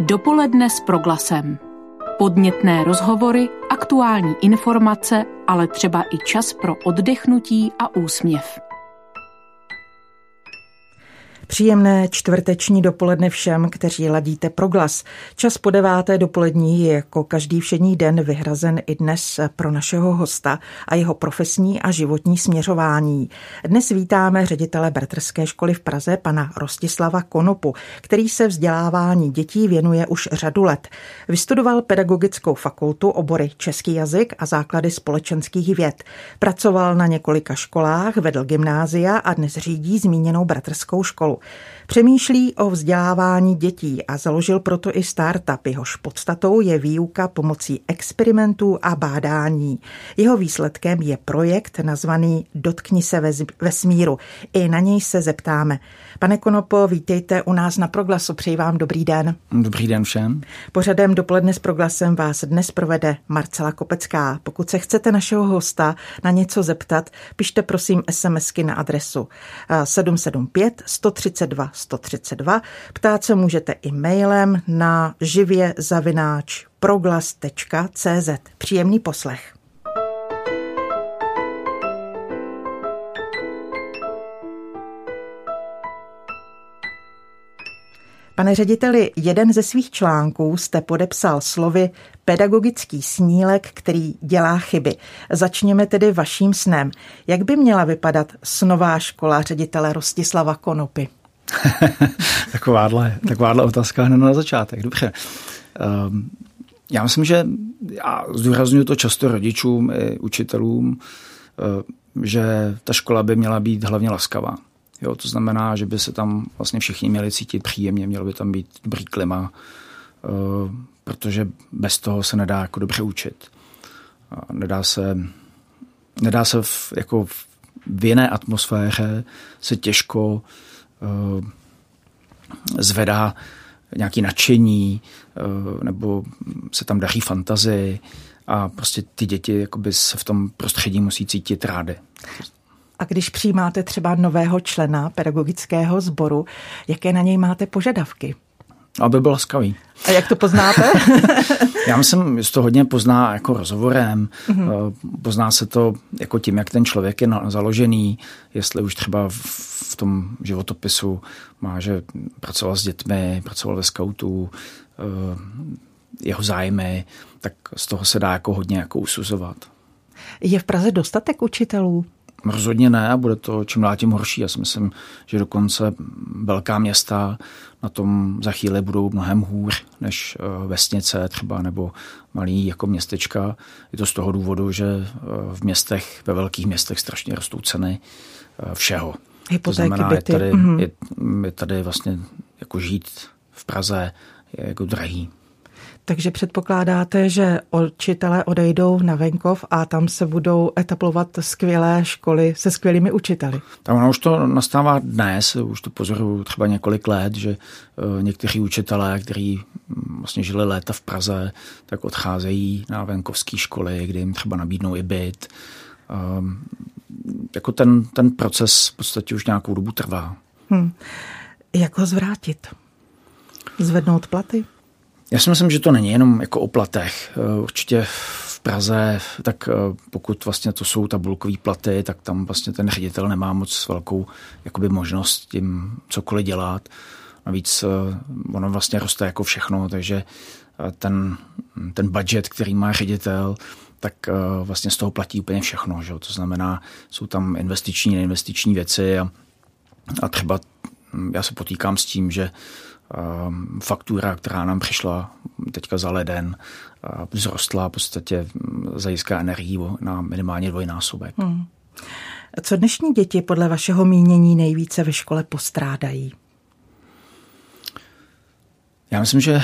Dopoledne s proglasem. Podnětné rozhovory, aktuální informace, ale třeba i čas pro oddechnutí a úsměv. Příjemné čtvrteční dopoledne všem, kteří ladíte pro glas. Čas po deváté dopolední je jako každý všední den vyhrazen i dnes pro našeho hosta a jeho profesní a životní směřování. Dnes vítáme ředitele Bratrské školy v Praze, pana Rostislava Konopu, který se vzdělávání dětí věnuje už řadu let. Vystudoval pedagogickou fakultu, obory český jazyk a základy společenských věd. Pracoval na několika školách, vedl gymnázia a dnes řídí zmíněnou bratrskou školu. Přemýšlí o vzdělávání dětí a založil proto i startup. Jehož podstatou je výuka pomocí experimentů a bádání. Jeho výsledkem je projekt nazvaný Dotkni se vesmíru. I na něj se zeptáme. Pane Konopo, vítejte u nás na Proglasu. Přeji vám dobrý den. Dobrý den všem. Pořadem dopoledne s Proglasem vás dnes provede Marcela Kopecká. Pokud se chcete našeho hosta na něco zeptat, pište prosím SMSky na adresu 775 132 132. Ptát se můžete i mailem na živě zavináč proglas.cz. Příjemný poslech. Pane řediteli, jeden ze svých článků jste podepsal slovy pedagogický snílek, který dělá chyby. Začněme tedy vaším snem. Jak by měla vypadat snová škola ředitele Rostislava Konopy? takováhle, takováhle otázka hned na začátek. Dobře. Um, já myslím, že já zdůraznuju to často rodičům i učitelům, uh, že ta škola by měla být hlavně laskavá. Jo, to znamená, že by se tam vlastně všichni měli cítit příjemně, mělo by tam být dobrý klima, uh, protože bez toho se nedá jako dobře učit. Nedá se, nedá se v, jako v jiné atmosféře se těžko Eh, zvedá nějaký nadšení, eh, nebo se tam daří fantazii a prostě ty děti se v tom prostředí musí cítit rády. A když přijímáte třeba nového člena pedagogického sboru, jaké na něj máte požadavky? Aby byl laskavý. A jak to poznáte? Já myslím, že to hodně pozná jako rozhovorem, mm-hmm. pozná se to jako tím, jak ten člověk je založený, jestli už třeba v tom životopisu má, že pracoval s dětmi, pracoval ve skautu, eh, jeho zájmy, tak z toho se dá jako hodně jako usuzovat. Je v Praze dostatek učitelů? Rozhodně ne a bude to čím dál tím horší. Já si myslím, že dokonce velká města na tom za chvíli budou mnohem hůř než eh, vesnice třeba nebo malý jako městečka. Je to z toho důvodu, že eh, v městech, ve velkých městech strašně rostou ceny eh, všeho. Hypotéky, to znamená, byty. Je tady, mm-hmm. je, je tady vlastně jako žít v Praze je jako drahý. Takže předpokládáte, že učitelé odejdou na venkov a tam se budou etablovat skvělé školy se skvělými učiteli. Tak ono už to nastává dnes, už to pozoruju třeba několik let, že eh, někteří učitelé, kteří hm, vlastně žili léta v Praze, tak odcházejí na venkovské školy, kde jim třeba nabídnou i byt. Um, jako ten, ten proces v podstatě už nějakou dobu trvá. Hmm. Jak ho zvrátit? Zvednout platy? Já si myslím, že to není jenom jako o platech. Eh, určitě v Praze, tak eh, pokud vlastně to jsou tabulkové platy, tak tam vlastně ten ředitel nemá moc velkou jakoby možnost tím cokoliv dělat. Navíc eh, ono vlastně roste jako všechno, takže ten, ten budget, který má ředitel, tak vlastně z toho platí úplně všechno. Že? To znamená, jsou tam investiční, neinvestiční věci a, a třeba hm, já se potýkám s tím, že faktura, která nám přišla teďka za leden, vzrostla v podstatě zajiská energii na minimálně dvojnásobek. Hmm. Co dnešní děti podle vašeho mínění nejvíce ve škole postrádají? Já myslím, že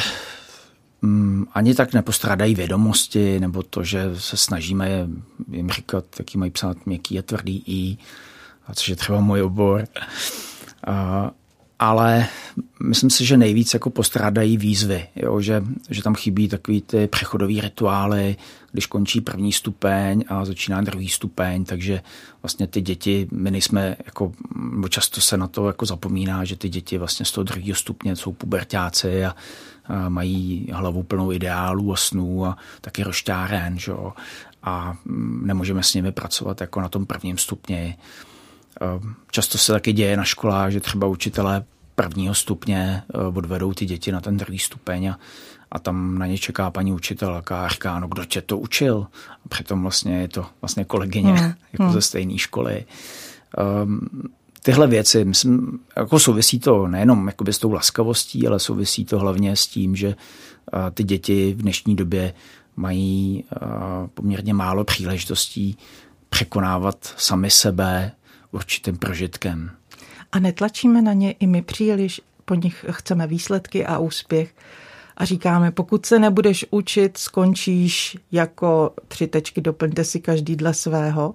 mm, ani tak nepostrádají vědomosti, nebo to, že se snažíme jim říkat, jaký mají psát měkký a tvrdý i, a což je třeba můj obor. A ale myslím si, že nejvíc jako postrádají výzvy, jo, že, že tam chybí takový ty přechodové rituály, když končí první stupeň a začíná druhý stupeň, takže vlastně ty děti, my nejsme, jako, často se na to jako zapomíná, že ty děti vlastně z toho druhého stupně jsou pubertáci a, a mají hlavu plnou ideálů a snů a taky rošťáren, že jo, a mm, nemůžeme s nimi pracovat jako na tom prvním stupni. Ehm, často se taky děje na školách, že třeba učitelé prvního stupně eh, odvedou ty děti na ten druhý stupeň a, a tam na ně čeká paní učitelka a říká, no kdo tě to učil? A přitom vlastně je to vlastně kolegyně hmm. jako hmm. ze stejné školy. Um, tyhle věci, myslím, jako souvisí to nejenom jakoby s tou laskavostí, ale souvisí to hlavně s tím, že uh, ty děti v dnešní době mají uh, poměrně málo příležitostí překonávat sami sebe určitým prožitkem. A netlačíme na ně i my příliš, po nich chceme výsledky a úspěch a říkáme, pokud se nebudeš učit, skončíš jako tři tečky, doplňte si každý dle svého.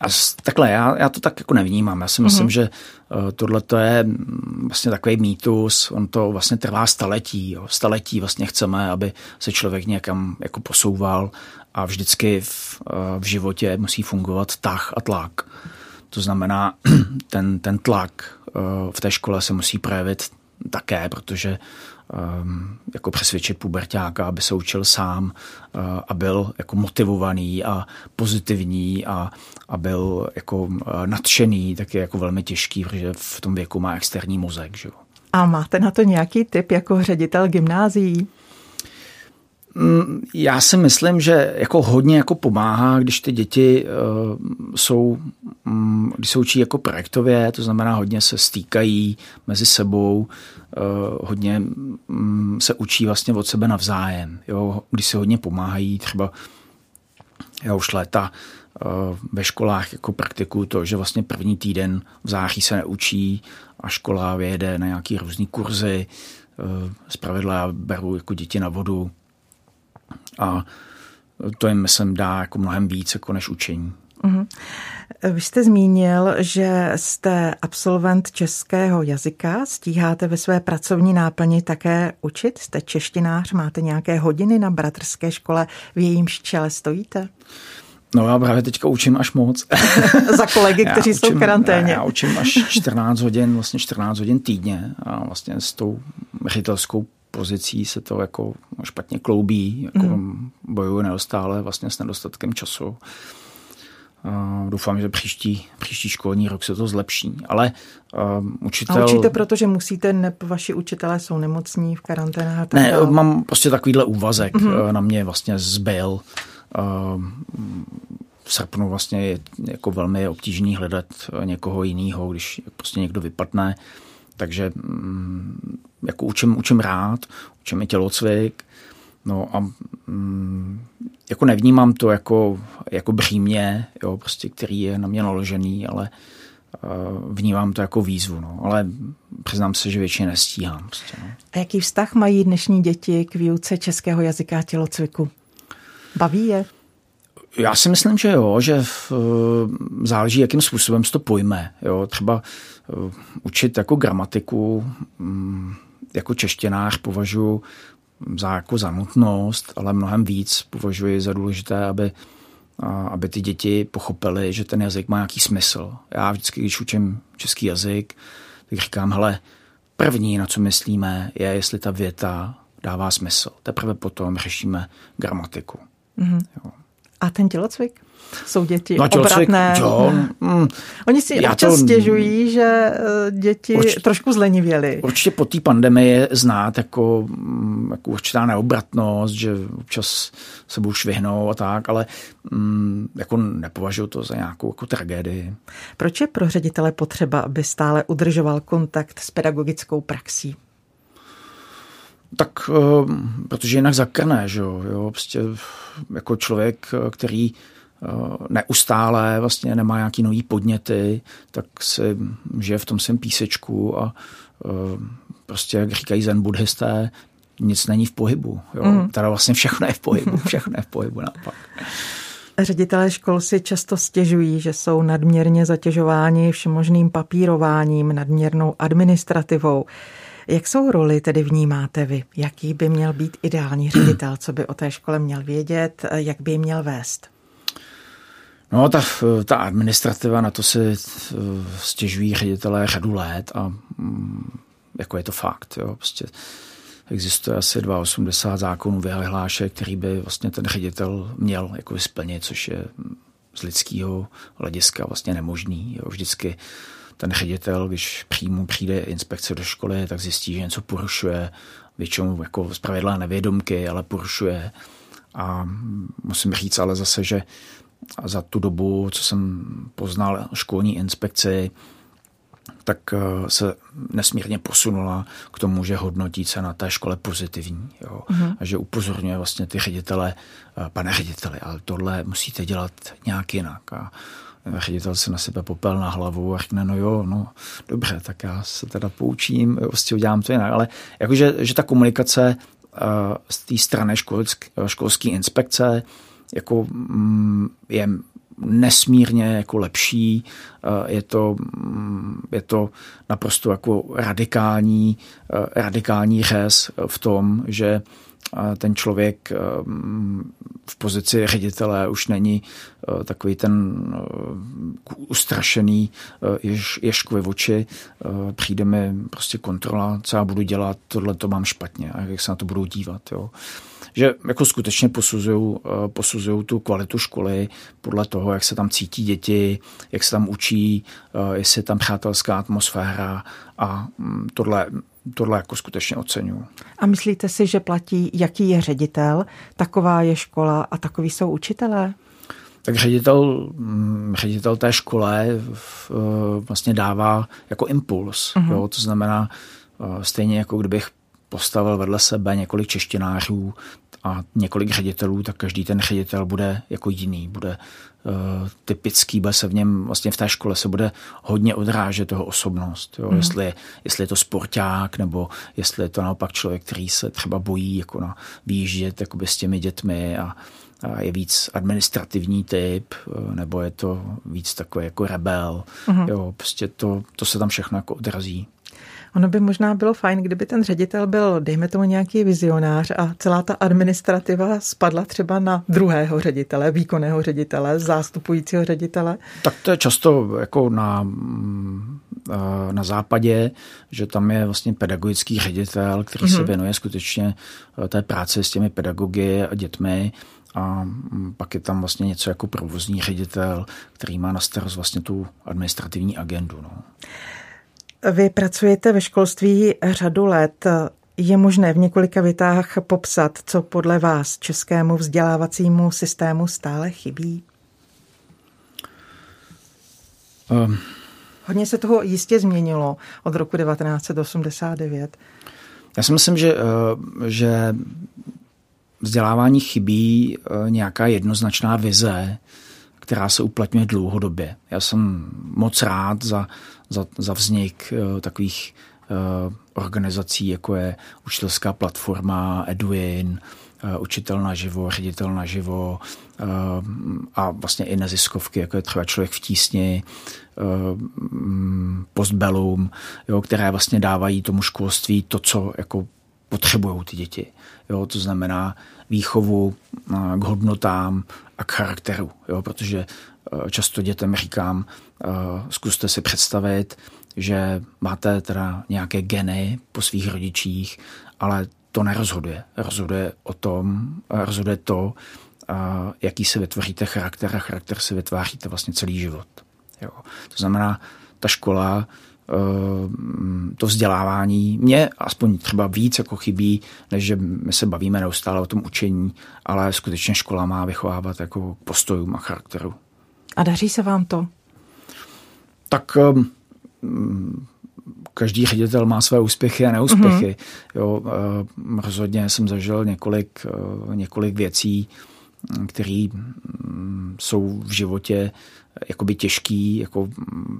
A takhle, já, já to tak jako nevnímám. Já si myslím, mm-hmm. že uh, tohle to je mm, vlastně takový mýtus, on to vlastně trvá staletí. Jo. Staletí vlastně chceme, aby se člověk někam jako posouval a vždycky v, uh, v životě musí fungovat tah a tlak. To znamená, ten, ten tlak eh, v té škole se musí projevit také, protože ehm, jako přesvědčit pubertáka, aby se učil sám eh, a byl jako motivovaný a pozitivní a, a byl jako eh, nadšený, tak je jako velmi těžký, protože v tom věku má externí mozek. Že? A máte na to nějaký tip jako ředitel gymnázií? Mm, já si myslím, že jako hodně jako pomáhá, když ty děti uh, jsou, um, když se učí jako projektově, to znamená hodně se stýkají mezi sebou, uh, hodně um, se učí vlastně od sebe navzájem. Jo? Když se hodně pomáhají, třeba já už léta uh, ve školách jako praktikuju to, že vlastně první týden v září se neučí a škola vyjede na nějaký různý kurzy, zpravidla já beru jako děti na vodu, a to jim, myslím, dá jako mnohem víc jako než učení. Uh-huh. Vy jste zmínil, že jste absolvent českého jazyka, stíháte ve své pracovní náplni také učit, jste češtinář, máte nějaké hodiny na bratrské škole, v jejímž čele stojíte? No já právě teďka učím až moc. Za kolegy, kteří učím, jsou v karanténě. Já učím až 14 hodin, vlastně 14 hodin týdně a vlastně s tou ředitelskou pozicí se to jako špatně kloubí, jako mm. bojuju neustále vlastně s nedostatkem času. Uh, doufám, že příští, příští školní rok se to zlepší. Ale uh, učitel... A učíte, protože musíte, ne, vaši učitelé jsou nemocní v karanténách? Ne, dál. mám prostě takovýhle úvazek. Mm-hmm. Na mě vlastně zbyl. Uh, v srpnu vlastně je jako velmi obtížný hledat někoho jiného, když prostě někdo vypadne. Takže mm, jako učím, učím rád, učím i tělocvik, no a mm, jako nevnímám to jako, jako břímě, jo, prostě, který je na mě naložený, ale uh, vnímám to jako výzvu, no. ale přiznám se, že většině nestíhám. Prostě, no. A jaký vztah mají dnešní děti k výuce českého jazyka a tělocviku? Baví je? Já si myslím, že jo, že v, záleží, jakým způsobem se to pojme. Jo. Třeba uh, učit jako gramatiku, um, jako češtěnář považuji za, jako za nutnost, ale mnohem víc považuji za důležité, aby, aby ty děti pochopily, že ten jazyk má nějaký smysl. Já vždycky, když učím český jazyk, tak říkám, hele, první, na co myslíme, je, jestli ta věta dává smysl. Teprve potom řešíme gramatiku. Mm-hmm. Jo. A ten tělocvik? Jsou děti no, obratné. Jo, mm, Oni si občas to, stěžují, že eh, děti určitě, trošku zlenivěly. Určitě po té pandemii je znát jako, mm, jako určitá neobratnost, že občas se budou švihnout a tak, ale mm, jako nepovažuji to za nějakou jako tragédii. Proč je pro ředitele potřeba, aby stále udržoval kontakt s pedagogickou praxí? Tak, eh, protože jinak zakrne, že jo, jo, prostě jako člověk, který eh, neustále vlastně nemá nějaký nový podněty, tak se žije v tom svém písečku a eh, prostě, jak říkají zen buddhisté, nic není v pohybu. Jo? Mm. Teda vlastně všechno je v pohybu, všechno je v pohybu naopak. Ředitelé škol si často stěžují, že jsou nadměrně zatěžováni všemožným papírováním, nadměrnou administrativou. Jak jsou roli tedy vnímáte vy? Jaký by měl být ideální ředitel? Co by o té škole měl vědět? Jak by ji měl vést? No, ta, ta administrativa, na to se eh, stěžují ředitelé řadu let a mm, jako je to fakt. Jo. Prostě existuje asi 82 zákonů vyhlášek, který by vlastně ten ředitel měl jako splnit, což je z lidského hlediska vlastně nemožný. Jo. Vždycky ten ředitel, když přímo přijde inspekce do školy, tak zjistí, že něco porušuje, většinou jako z pravidla nevědomky, ale porušuje. A musím říct ale zase, že za tu dobu, co jsem poznal školní inspekci, tak eh, se nesmírně posunula k tomu, že hodnotí se na té škole pozitivní. Jo? Uh-huh. A že upozorňuje vlastně ty ředitele, eh, pane řediteli, ale tohle musíte dělat nějak jinak. A ředitel se na sebe popel na hlavu a řekne, no jo, no dobře, tak já se teda poučím, prostě udělám to jinak. Ale jakože že ta komunikace z té strany školské, školské inspekce jako mm, je nesmírně jako lepší. Eh, je to, mm, je to naprosto jako radikální, eh, radikální řez v tom, že ten člověk v pozici ředitele už není takový ten ustrašený jež, ježkovi v oči. Přijde mi prostě kontrola, co já budu dělat, tohle to mám špatně a jak se na to budou dívat. Jo že jako skutečně posuzují, eh, tu kvalitu školy podle toho, jak se tam cítí děti, jak se tam učí, eh, jestli je tam přátelská atmosféra a mm, tohle, tohle jako skutečně oceňuju. A myslíte si, že platí, jaký je ředitel, taková je škola a takový jsou učitelé? Tak ředitel, mm, ředitel té škole eh, vlastně dává jako impuls. Uh-huh. Jo? To znamená, stejně jako kdybych postavil vedle sebe několik češtinářů, a několik ředitelů, tak každý ten ředitel bude jako jiný, bude uh, typický, bude se v něm, vlastně v té škole se bude hodně odrážet toho osobnost. Jo? Mm. Jestli, jestli je to sporták, nebo jestli je to naopak člověk, který se třeba bojí jako na výjíždět jakoby s těmi dětmi a, a je víc administrativní typ, eh, nebo je to víc takový jako rebel. Mm. Jo, prostě to, to se tam všechno jako odrazí. Ono by možná bylo fajn, kdyby ten ředitel byl, dejme tomu, nějaký vizionář a celá ta administrativa spadla třeba na druhého ředitele, výkonného ředitele, zástupujícího ředitele. Tak to je často jako na, na západě, že tam je vlastně pedagogický ředitel, který mm-hmm. se mhm. věnuje skutečně eh, té práci s těmi pedagogy a dětmi a mm, pak je tam vlastně něco jako provozní ředitel, který má na starost vlastně tu administrativní agendu. No. Vy pracujete ve školství řadu let. Je možné v několika větách popsat, co podle vás českému vzdělávacímu systému stále chybí? Um. Hodně se toho jistě změnilo od roku 1989. Já si myslím, že, eh, že vzdělávání chybí eh, nějaká jednoznačná vize, která se uplatňuje dlouhodobě. Já jsem moc rád za za, za vznik uh, takových uh, organizací, jako je učitelská platforma Edwin, uh, učitel naživo, ředitel naživo uh, a vlastně i neziskovky, jako je třeba člověk v tísni, postbellum, jo, které vlastně dávají tomu školství to, co jako potřebují ty děti. Jo, to znamená výchovu k hodnotám a k charakteru, jo, protože často dětem říkám, zkuste si představit, že máte teda nějaké geny po svých rodičích, ale to nerozhoduje. Rozhoduje o tom, rozhoduje to, jaký si vytvoříte charakter a charakter si vytváříte vlastně celý život. Jo. To znamená, ta škola, to vzdělávání mě aspoň třeba víc jako chybí, než že my se bavíme neustále o tom učení, ale skutečně škola má vychovávat jako postojům a charakteru. A daří se vám to? Tak um, každý ředitel má své úspěchy a neúspěchy. Mm-hmm. Jo, uh, rozhodně jsem zažil několik, uh, několik věcí, které um, jsou v životě jakoby těžký, jako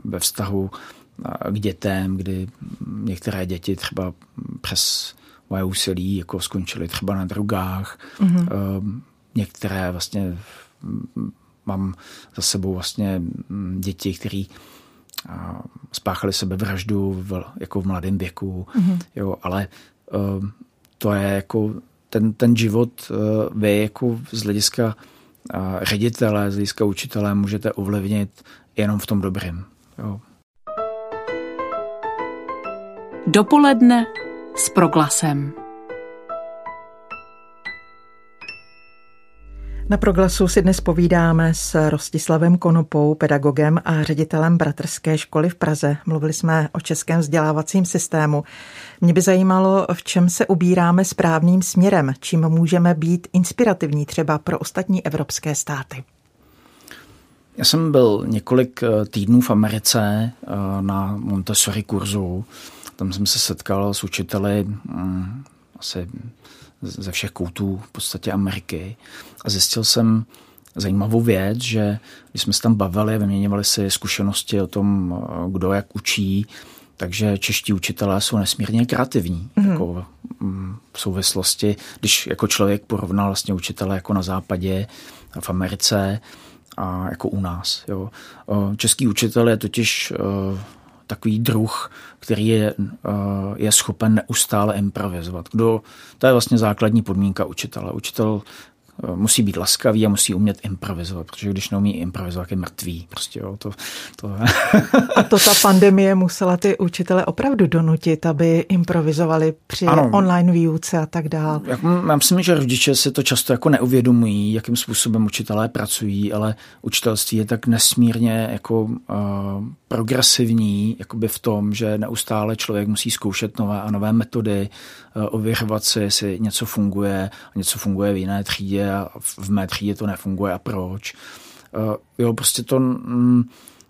ve vztahu k dětem, kdy některé děti třeba přes moje úsilí jako skončily třeba na drogách. Mm-hmm. Některé vlastně mám za sebou vlastně děti, které spáchali sebevraždu v, jako v mladém věku, mm-hmm. jo, ale uh, to je jako ten, ten život uh, vy jako z hlediska uh, ředitele, z hlediska učitele můžete ovlivnit jenom v tom dobrém. Jo. Dopoledne s proglasem. Na proglasu si dnes povídáme s Rostislavem Konopou, pedagogem a ředitelem Bratrské školy v Praze. Mluvili jsme o českém vzdělávacím systému. Mě by zajímalo, v čem se ubíráme správným směrem, čím můžeme být inspirativní třeba pro ostatní evropské státy. Já jsem byl několik eh, týdnů v Americe eh, na Montessori kurzu. Tam jsem se setkal s učiteli mm, asi ze všech koutů v podstatě Ameriky a zjistil jsem zajímavou věc, že když jsme se tam bavili, vyměňovali si zkušenosti o tom, kdo jak učí, takže čeští učitelé jsou nesmírně kreativní. Mm. Jako mm, v souvislosti, když jako člověk porovnal vlastně učitele jako na západě, v Americe a jako u nás. Jo. Český učitel je totiž takový druh, který je, eh, je schopen neustále improvizovat. Kdo, to je vlastně základní podmínka učitele. Učitel musí být laskavý a musí umět improvizovat, protože když neumí improvizovat, je mrtvý. Prostě, jo, to, to... a to ta pandemie musela ty učitele opravdu donutit, aby improvizovali při ano. online výuce a tak dále. Já myslím, že rodiče si to často jako neuvědomují, jakým způsobem učitelé pracují, ale učitelství je tak nesmírně jako uh, progresivní jakoby v tom, že neustále člověk musí zkoušet nové a nové metody, uh, ověřovat si, jestli něco funguje a něco funguje v jiné třídě a v mé třídě to nefunguje a proč. Uh, jo, prostě to um,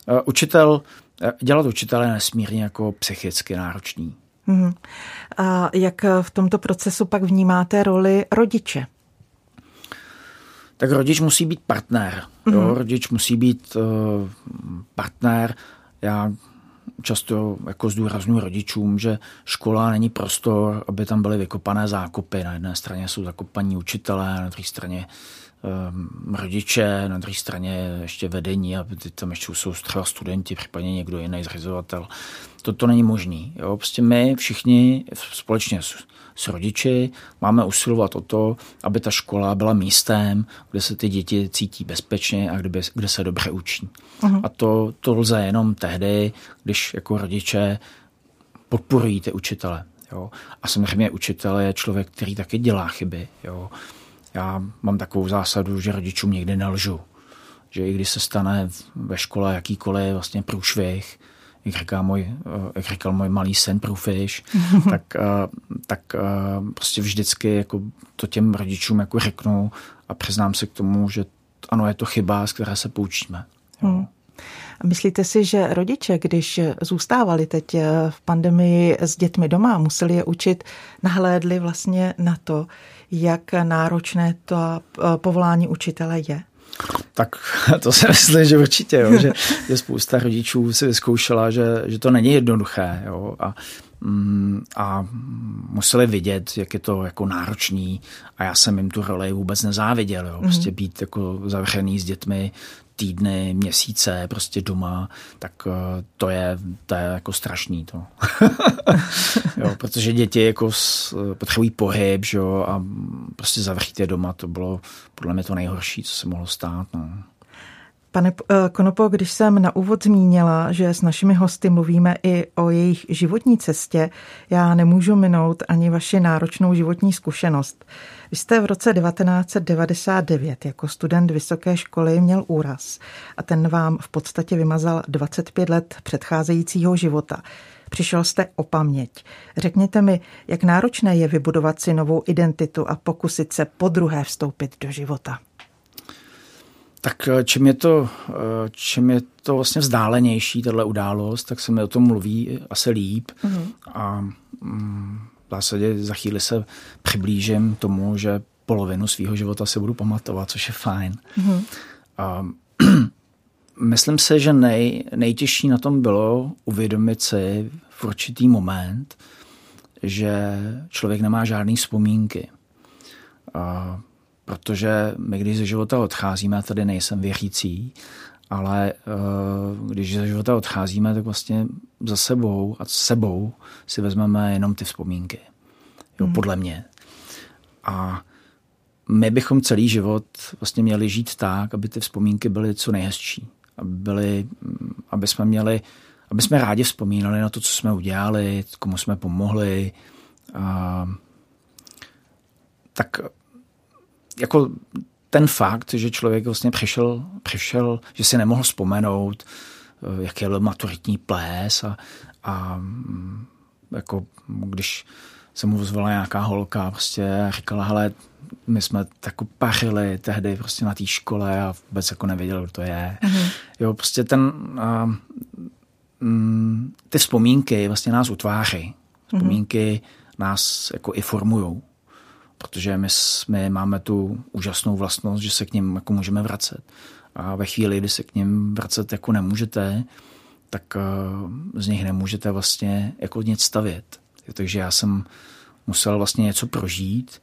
uh, učitel, uh, dělat učitele je nesmírně jako psychicky náročný. Hmm. A jak v tomto procesu pak vnímáte roli rodiče? Tak rodič musí být partner. Mm-hmm. Jo? Mhm. Rodič musí být uh, partner. Já často jako zdůraznuju rodičům, že škola není prostor, aby tam byly vykopané zákopy. Na jedné straně jsou zakopaní učitelé, na druhé straně um, rodiče, na druhé straně ještě vedení a tam ještě jsou třeba studenti, případně někdo jiný zřizovatel. To není možný. Jo? Prostě my všichni společně s rodiči máme usilovat o to, aby ta škola byla místem, kde se ty děti cítí bezpečně a kde, kde se dobře učí. Uh-huh. A to, to lze jenom tehdy, když jako rodiče podporují ty učitele. Jo? A samozřejmě učitel je člověk, který taky dělá chyby. Jo? Já mám takovou zásadu, že rodičům někdy nelžu. Že i když se stane ve škole jakýkoliv vlastně průšvih, jak, říká můj, eh, jak říkal můj malý sen Proofish, tak, eh, tak eh, prostě vždycky jako to těm rodičům jako řeknu a přiznám se k tomu, že ano, je to chyba, z které se poučíme. Jo. Hmm. Myslíte si, že rodiče, když zůstávali teď v pandemii s dětmi doma, museli je učit, nahlédli vlastně na to, jak náročné to povolání učitele je? Tak to si myslím, že určitě, jo, že, že spousta rodičů si vyzkoušela, že, že to není jednoduché jo, a, a museli vidět, jak je to jako náročný a já jsem jim tu roli vůbec nezáviděl. Jo. Prostě mhm. být jako zavřený s dětmi týdny, měsíce prostě doma, tak eh, to je, to je jako strašný to. jo, protože děti jako potřebují pohyb že jo, a prostě zavřít je doma, to bylo podle mě to nejhorší, co se mohlo stát. No. Pane eh, Konopo, když jsem na úvod zmínila, že s našimi hosty mluvíme i o jejich životní cestě, já nemůžu minout ani vaši náročnou životní zkušenost. Vy jste v roce 1999 jako student vysoké školy měl úraz a ten vám v podstatě vymazal 25 let předcházejícího života. Přišel jste o paměť. Řekněte mi, jak náročné je vybudovat si novou identitu a pokusit se po druhé vstoupit do života. Tak eh, čím je to, eh, čím je to vlastně vzdálenější, tahle událost, tak se mi o tom mluví asi líp. Mm-hmm. A mm, v zásadě za chvíli se přiblížím tomu, že polovinu svého života si budu pamatovat, což je fajn. Mm-hmm. A, myslím si, že nej, nejtěžší na tom bylo uvědomit si v určitý moment, že člověk nemá žádné vzpomínky. A protože my, když ze života odcházíme, tady nejsem věřící, ale uh, když ze života odcházíme, tak vlastně za sebou a s sebou si vezmeme jenom ty vzpomínky. Jo, hmm. podle mě. A my bychom celý život vlastně měli žít tak, aby ty vzpomínky byly co nejhezčí. Aby, byly, aby jsme měli, aby jsme rádi vzpomínali na to, co jsme udělali, komu jsme pomohli. A, tak jako ten fakt, že člověk vlastně přišel, přišel že si nemohl vzpomenout, eh, jak je maturitní ples a, a mm, jako když se mu zvolila nějaká holka prostě a říkala, hele, my jsme tak pařili tehdy prostě na té škole a vůbec jako nevěděl, kdo to je. Mm-hmm. Jo, prostě ten, uh, mm, ty vzpomínky vlastně nás utváří. Vzpomínky mm-hmm. nás jako i formujou protože my, my máme tu úžasnou vlastnost, že se k ním jako můžeme vracet. A ve chvíli, kdy se k ním vracet jako nemůžete, tak uh, z nich nemůžete vlastně jako nic stavět. Takže já jsem musel vlastně něco prožít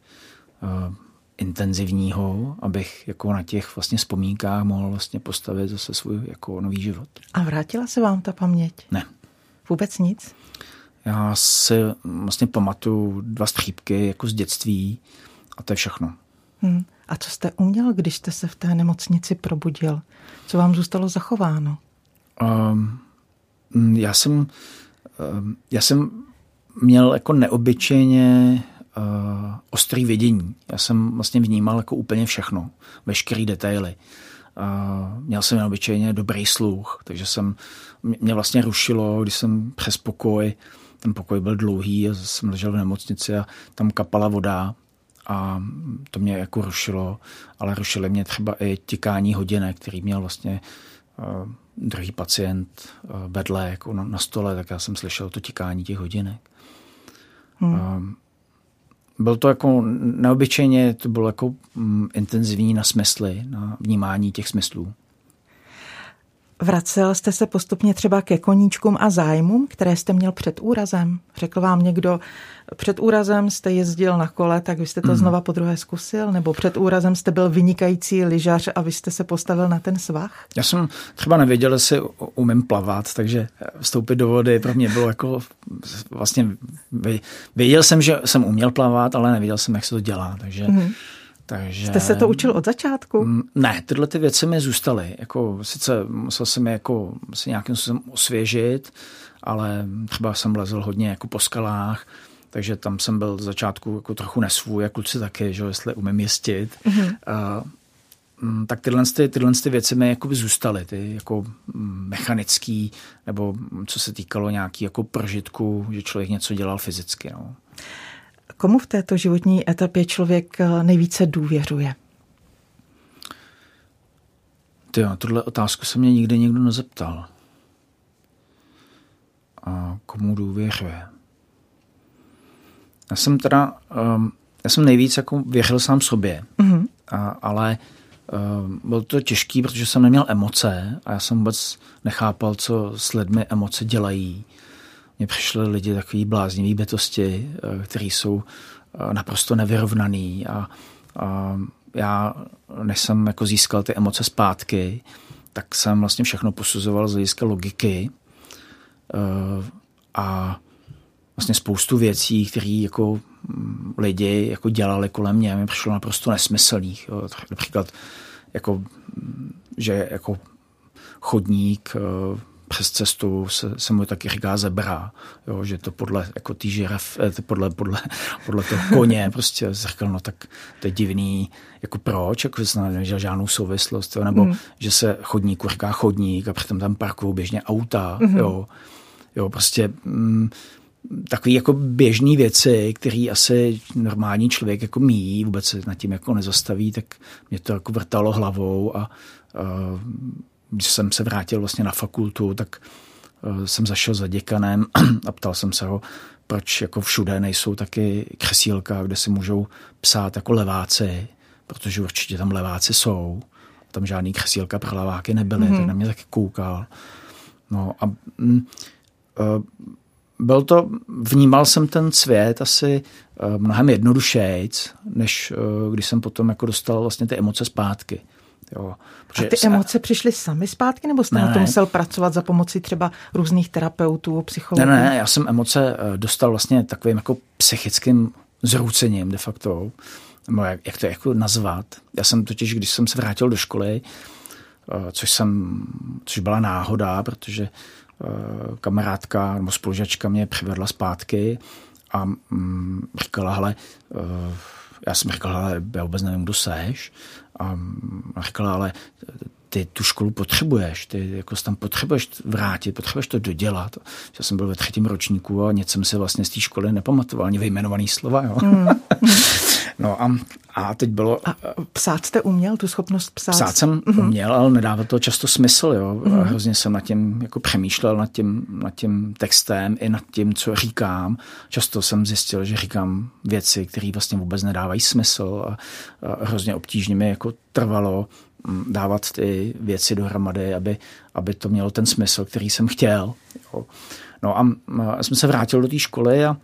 uh, intenzivního, abych jako na těch vlastně vzpomínkách mohl vlastně postavit zase svůj jako nový život. A vrátila se vám ta paměť? Ne. Vůbec nic? Já si vlastně pamatuju dva střípky jako z dětství a to je všechno. Hmm. A co jste uměl, když jste se v té nemocnici probudil? Co vám zůstalo zachováno? Um, já jsem, um, já jsem měl jako neobyčejně uh, ostrý vidění. Já jsem vlastně vnímal jako úplně všechno, veškerý detaily. Uh, měl jsem neobyčejně dobrý sluch, takže jsem, mě vlastně rušilo, když jsem přes pokoj ten pokoj byl dlouhý a jsem ležel v nemocnici a tam kapala voda a to mě jako rušilo, ale rušily mě třeba i tikání hodinek, který měl vlastně uh, druhý pacient uh, vedle jako na, na stole, tak já jsem slyšel to tikání těch hodinek. Hmm. Uh, byl to jako neobyčejně, to bylo jako um, intenzivní na smysly, na vnímání těch smyslů. Vracel jste se postupně třeba ke koníčkům a zájmům, které jste měl před úrazem? Řekl vám někdo, před úrazem jste jezdil na kole, tak vy jste to mm. znova po druhé zkusil? Nebo před úrazem jste byl vynikající lyžař a vy jste se postavil na ten svah? Já jsem třeba nevěděl, jestli umím plavat, takže vstoupit do vody pro mě bylo jako vlastně, věděl jsem, že jsem uměl plavat, ale nevěděl jsem, jak se to dělá, takže mm. Takže, Jste se to učil od začátku? Mm, ne, tyhle ty věci mi zůstaly. Jako, sice musel jsem je jako se nějakým způsobem osvěžit, ale třeba jsem lezl hodně jako po skalách, takže tam jsem byl z začátku jako trochu nesvůj, jako kluci taky, že jestli umím jistit. Mm-hmm. Uh, tak tyhle, ty, tyhle ty věci mi jako zůstaly, ty jako mm, mechanický, nebo co se týkalo nějaký jako prožitku, že člověk něco dělal fyzicky. No. Komu v této životní etapě člověk eh, nejvíce důvěřuje? Ty tuhle otázku se mě nikdy nikdo nezeptal. A komu důvěřuje? Já jsem teda, um, já jsem nejvíc jako věřil sám sobě, mm-hmm. a, ale um, bylo to těžký, protože jsem neměl emoce a já jsem vůbec nechápal, co s lidmi emoce dělají mně přišly lidi takový bláznivý bytosti, eh, který jsou eh, naprosto nevyrovnaný a, a já, než jsem jako získal ty emoce zpátky, tak jsem vlastně všechno posuzoval z hlediska logiky eh, a vlastně spoustu věcí, které jako mm, lidi jako dělali kolem mě, mi přišlo naprosto nesmyslných. Například jako, mm, že jako chodník přes cestu se, se mu taky říká zebra, jo, že to podle jako tý žiraf, eh, podle, podle, podle toho koně, prostě řekl, no tak to je divný, jako proč, jako že neměl žádnou souvislost, jo, nebo mm. že se chodníku říká chodník a přitom tam parkují běžně auta, mm. jo, jo, prostě mm, takové jako běžné věci, které asi normální člověk jako míjí, vůbec se nad tím jako nezastaví, tak mě to jako vrtalo hlavou a uh, když jsem se vrátil vlastně na fakultu, tak eh, jsem zašel za děkanem a ptal jsem se ho, proč jako všude nejsou taky křesílka, kde si můžou psát jako leváci, protože určitě tam leváci jsou. Tam žádný křesílka pro leváky nebyly, mm-hmm. tak na mě taky koukal. No a mm, uh, byl to, vnímal jsem ten svět asi uh, mnohem jednodušejc, než když jsem potom jako dostal vlastně ty emoce zpátky. Jo, a ty emoce přišly sami zpátky, nebo jste ne, na to musel pracovat za pomoci třeba různých terapeutů, psychologů? Ne, ne, já jsem emoce dostal vlastně takovým jako psychickým zroucením de facto, nebo jak, jak to jako nazvat. Já jsem totiž, když jsem se vrátil do školy, což, jsem, což byla náhoda, protože Eh, kamarádka nebo spolužačka mě přivedla zpátky a mm, říkala, hele, eh, já jsem říkal, hele, já vůbec nevím, kdo seš. A říkala, ale ty tu školu potřebuješ, ty jako tam potřebuješ vrátit, potřebuješ to dodělat. Já jsem byl ve třetím ročníku a nic jsem se vlastně z té školy nepamatoval, ani vyjmenovaný slova. Jo. Mm. no a, a teď bylo... A psát jste uměl, tu schopnost psát? Psát jsem mm-hmm. uměl, ale nedává to často smysl. Jo. Mm-hmm. A hrozně jsem nad tím jako přemýšlel, nad tím, nad tím textem i nad tím, co říkám. Často jsem zjistil, že říkám věci, které vlastně vůbec nedávají smysl a, a hrozně obtížně mi jako trvalo dávat ty věci dohromady, aby, aby to mělo ten smysl, který jsem chtěl. Jo. No a, a jsem se vrátil do té školy a,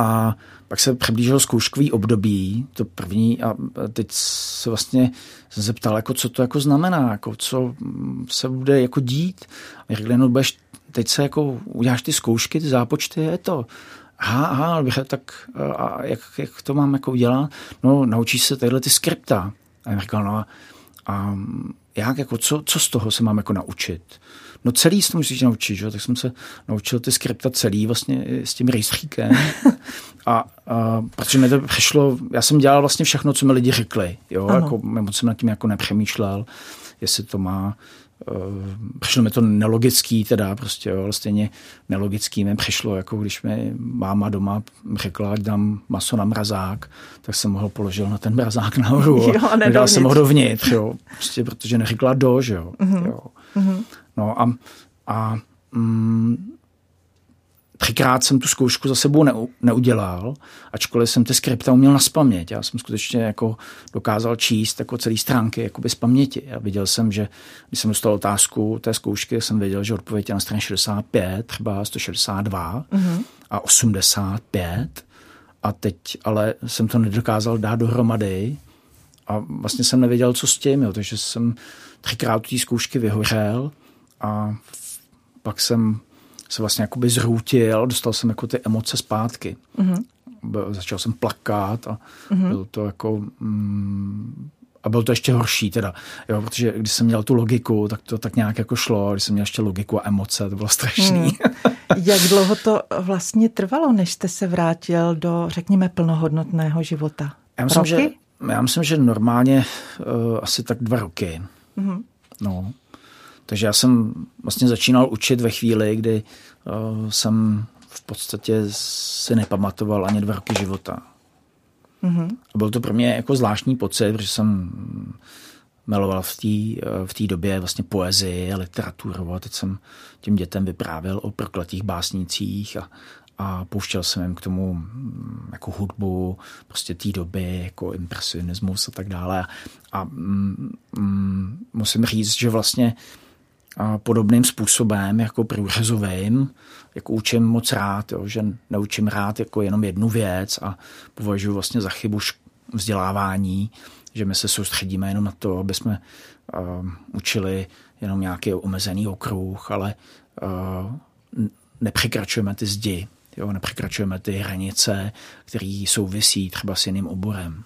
a pak se přiblížilo zkouškový období, to první, a teď se vlastně jsem se ptal, jako, co to jako znamená, jako, co se bude jako dít. A řekli, no budeš, teď se jako uděláš ty zkoušky, ty zápočty, je to. Aha, aha, tak a jak, jak to mám jako udělat? No, naučíš se tyhle ty skripta. A já říkal, no a jak, jako, co, co z toho se mám jako naučit? No celý se to musíš naučit, že? tak jsem se naučil ty skripta celý vlastně s tím rejstříkem. A, a protože mi to přišlo, já jsem dělal vlastně všechno, co mi lidi řekli, jo, ano. jako moc jsem nad tím jako nepřemýšlel, jestli to má Eh, přišlo mi to nelogický teda prostě, jo, ale stejně nelogický mi přišlo, jako když mi máma doma řekla, ať dám maso na mrazák, tak jsem ho položil na ten mrazák nahoru jo, a nedal jsem ho dovnitř, jo, prostě protože neřekla do, že jo. Mm-hmm. jo. Mm-hmm. No a, a mm, třikrát jsem tu zkoušku za sebou neudělal, ačkoliv jsem ty skripta uměl na spaměť. Já jsem skutečně jako dokázal číst jako celý stránky jako z paměti. A viděl jsem, že když jsem dostal otázku té zkoušky, jsem věděl, že odpověď je na straně 65, třeba 162 mm-hmm. a 85. A teď ale jsem to nedokázal dát dohromady a vlastně jsem nevěděl, co s tím, jo. takže jsem třikrát té zkoušky vyhořel a pak jsem se vlastně jakoby zhroutil, dostal jsem jako ty emoce zpátky. Mm-hmm. Začal jsem plakat a mm-hmm. bylo to jako... Mm, a bylo to ještě horší teda, jo, protože když jsem měl tu logiku, tak to tak nějak jako šlo, když jsem měl ještě logiku a emoce, to bylo strašný. Hmm. Jak dlouho to vlastně trvalo, než jste se vrátil do, řekněme, plnohodnotného života? Já myslím, Roky? že, já myslím, že normálně uh, asi tak dva roky. Mm-hmm. No. Takže já jsem vlastně začínal učit ve chvíli, kdy uh, jsem v podstatě si nepamatoval ani dva roky života. Mm-hmm. A byl to pro mě jako zvláštní pocit, protože jsem miloval v té eh, v době vlastně poezii a literaturu a teď jsem těm dětem vyprávěl o prokletých básnících a, a pouštěl jsem jim k tomu mm, jako hudbu prostě té doby, jako impresionismus a tak dále. A mm, mm, musím říct, že vlastně podobným způsobem, jako průřezovým, jako učím moc rád, jo, že neučím rád jako jenom jednu věc a považuji vlastně za chybu vzdělávání, že my se soustředíme jenom na to, aby jsme uh, učili jenom nějaký omezený okruh, ale uh, nepřekračujeme ty zdi, jo, nepřekračujeme ty hranice, které souvisí třeba s jiným oborem.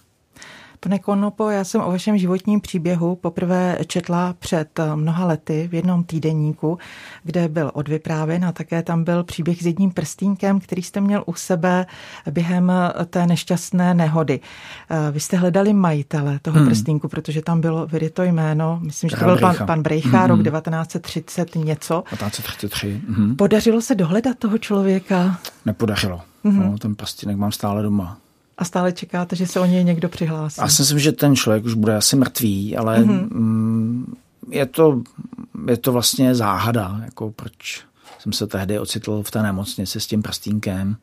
Pane Konopo, já jsem o vašem životním příběhu poprvé četla před eh, mnoha lety v jednom týdeníku, kde byl odvyprávěn a také tam byl příběh s jedním prstínkem, který jste měl u sebe během eh, té nešťastné nehody. Eh, vy jste hledali majitele toho hmm. prstínku, protože tam bylo vyryto jméno, myslím, že to byl pan, pan Brejcha, hmm. rok 1930 něco. 1933. Hmm. Podařilo se dohledat toho člověka? Nepodařilo. Hmm. No, ten prstínek mám stále doma. A stále čekáte, že se o něj někdo přihlásí? Já si myslím, že ten člověk už bude asi mrtvý, ale mm-hmm. je, to, je to vlastně záhada, jako proč jsem se tehdy ocitl v té nemocnici s tím prstínkem.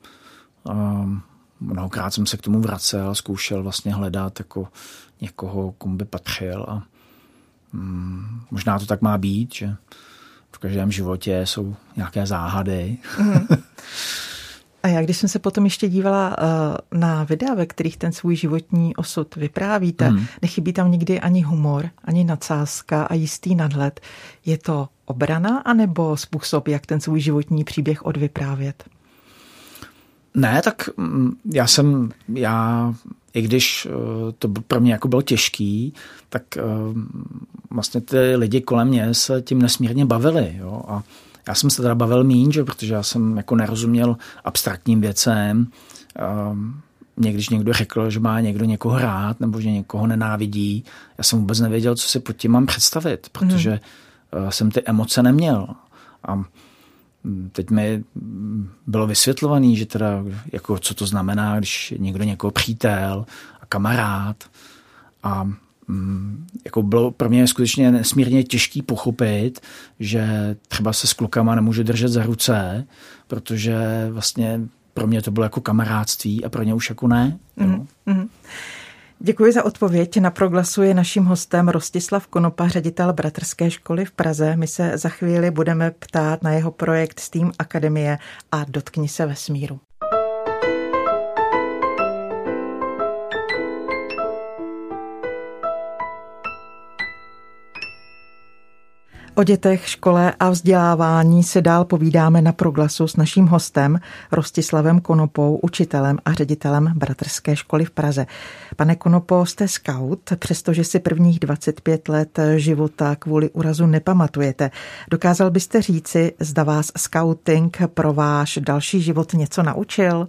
Mnohokrát jsem se k tomu vracel, zkoušel vlastně hledat jako někoho, komu by patřil a mm, možná to tak má být, že v každém životě jsou nějaké záhady. Mm-hmm. A já, když jsem se potom ještě dívala uh, na videa, ve kterých ten svůj životní osud vyprávíte, hmm. nechybí tam nikdy ani humor, ani nadsázka a jistý nadhled. Je to obrana anebo způsob, jak ten svůj životní příběh odvyprávět? Ne, tak mm, já jsem, já, i když eh, to pro mě jako bylo těžký, tak eh, vlastně ty lidi kolem mě se tím nesmírně bavili. Jo? A já jsem se teda bavil míň, že? protože já jsem jako nerozuměl abstraktním věcem. Mě když někdo řekl, že má někdo někoho rád nebo že někoho nenávidí, já jsem vůbec nevěděl, co si pod tím mám představit, protože hmm. jsem ty emoce neměl. A teď mi bylo vysvětlovaný, že teda jako co to znamená, když někdo někoho přítel a kamarád a jako bylo pro mě skutečně nesmírně těžký pochopit, že třeba se s klukama nemůže držet za ruce, protože vlastně pro mě to bylo jako kamarádství a pro ně už jako ne. Mm-hmm. Děkuji za odpověď. Na proglasu je naším hostem Rostislav Konopa, ředitel Bratrské školy v Praze. My se za chvíli budeme ptát na jeho projekt Steam Akademie a dotkni se vesmíru. O dětech, škole a vzdělávání se dál povídáme na proglasu s naším hostem Rostislavem Konopou, učitelem a ředitelem Bratrské školy v Praze. Pane Konopo, jste scout, přestože si prvních 25 let života kvůli úrazu nepamatujete. Dokázal byste říci, zda vás scouting pro váš další život něco naučil?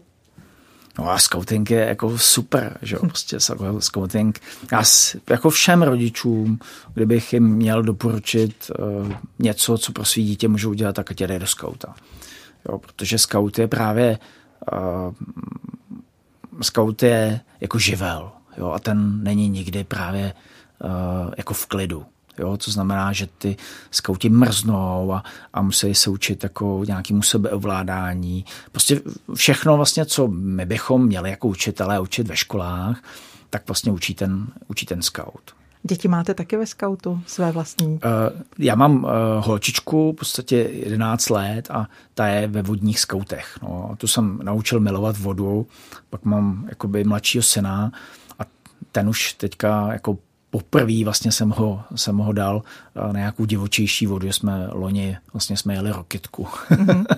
No a scouting je jako super, že jo, prostě scouting. Já jako všem rodičům, kdybych jim měl doporučit uh, něco, co pro svý dítě můžou udělat, tak ať jde do skauta. Jo, protože scout je právě uh, scout je jako živel, jo, a ten není nikdy právě uh, jako v klidu. Jo, co znamená, že ty skauti mrznou a, a musí se učit jako nějakému sebeovládání. Prostě všechno vlastně, co my bychom měli jako učitelé učit ve školách, tak vlastně učí ten, učí ten scout. Děti máte taky ve skautu své vlastní? Uh, já mám uh, holčičku, v podstatě 11 let a ta je ve vodních skautech. No, tu jsem naučil milovat vodu, pak mám jakoby mladšího syna a ten už teďka jako poprvé vlastně jsem ho, jsem ho dal eh, na nějakou divočejší vodu, že jsme loni vlastně jsme jeli roketku. Mhm.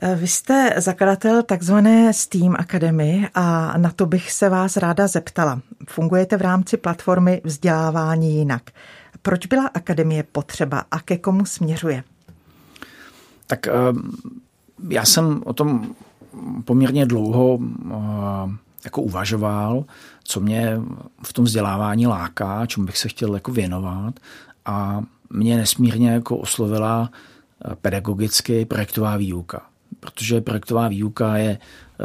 Eh, vy jste zakladatel takzvané Steam Academy a na to bych se vás ráda zeptala. Fungujete v rámci platformy Vzdělávání jinak. Proč byla akademie potřeba a ke komu směřuje? Tak eh, já jsem o tom poměrně dlouho jako uvažoval, co mě v tom vzdělávání láká, čemu bych se chtěl jako věnovat a mě nesmírně jako oslovila eh, pedagogicky projektová výuka, protože projektová výuka je eh,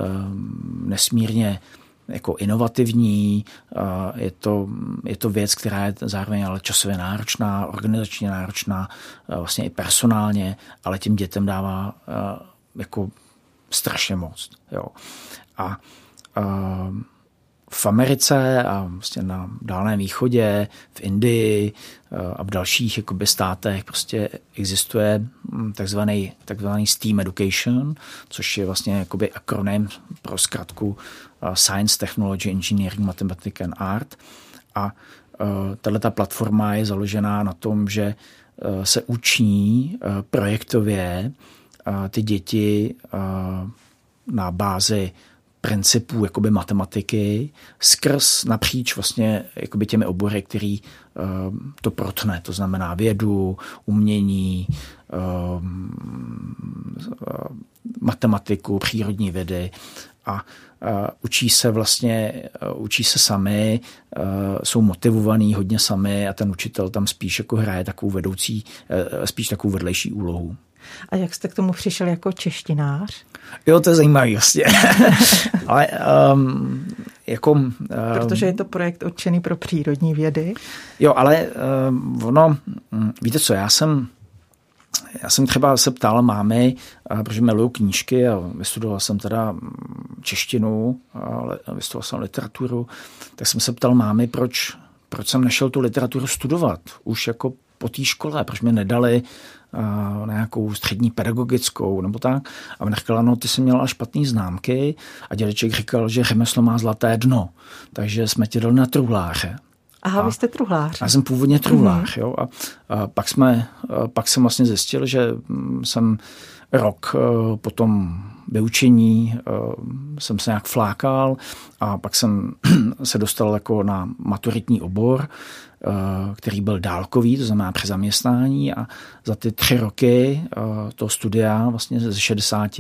nesmírně jako inovativní, eh, je to, je to věc, která je zároveň ale časově náročná, organizačně náročná, vlastně i personálně, ale těm dětem dává jako strašně moc. Jo. A v Americe a vlastně na Dálném východě, v Indii eh, a v dalších jakoby, státech prostě existuje hm, takzvaný, takzvaný STEAM Education, což je vlastně jakoby akronym pro zkratku eh, Science, Technology, Engineering, Mathematics and Art. A eh, tato platforma je založená na tom, že se učí projektově ty děti na bázi principů jakoby matematiky skrz napříč vlastně jakoby těmi obory, který uh, to protne, to znamená vědu, umění, uh, matematiku, přírodní vědy a uh, učí se vlastně, uh, učí se sami, uh, jsou motivovaní hodně sami a ten učitel tam spíš jako hraje takovou vedoucí, spíš takovou vedlejší úlohu. A jak jste k tomu přišel jako češtinář? Jo, to je zajímavé, vlastně. Ale um, jako... Um, Protože je to projekt určený pro přírodní vědy. Jo, ale um, ono, hm, víte co, já jsem já jsem třeba se ptal mámy, protože miluju knížky a vystudoval jsem teda hm, češtinu, a vystudoval jsem literaturu, tak jsem se ptal mámy, proč, proč jsem nešel tu literaturu studovat. Už jako po té škole, proč mě nedali na nějakou střední pedagogickou nebo tak. A on říkal, no ty jsi měla špatné známky a dědeček říkal, že řemeslo má zlaté dno, takže jsme tě dali na truhláře. Aha, a, vy jste truhlář. Já jsem původně truhlář, mm-hmm. jo. A, a pak, jsme, a pak jsem vlastně zjistil, že mm, jsem rok e, po tom vyučení e, jsem se nějak flákal a pak jsem se dostal jako na maturitní obor, který byl dálkový, to znamená při zaměstnání a za ty tři roky toho studia vlastně ze 60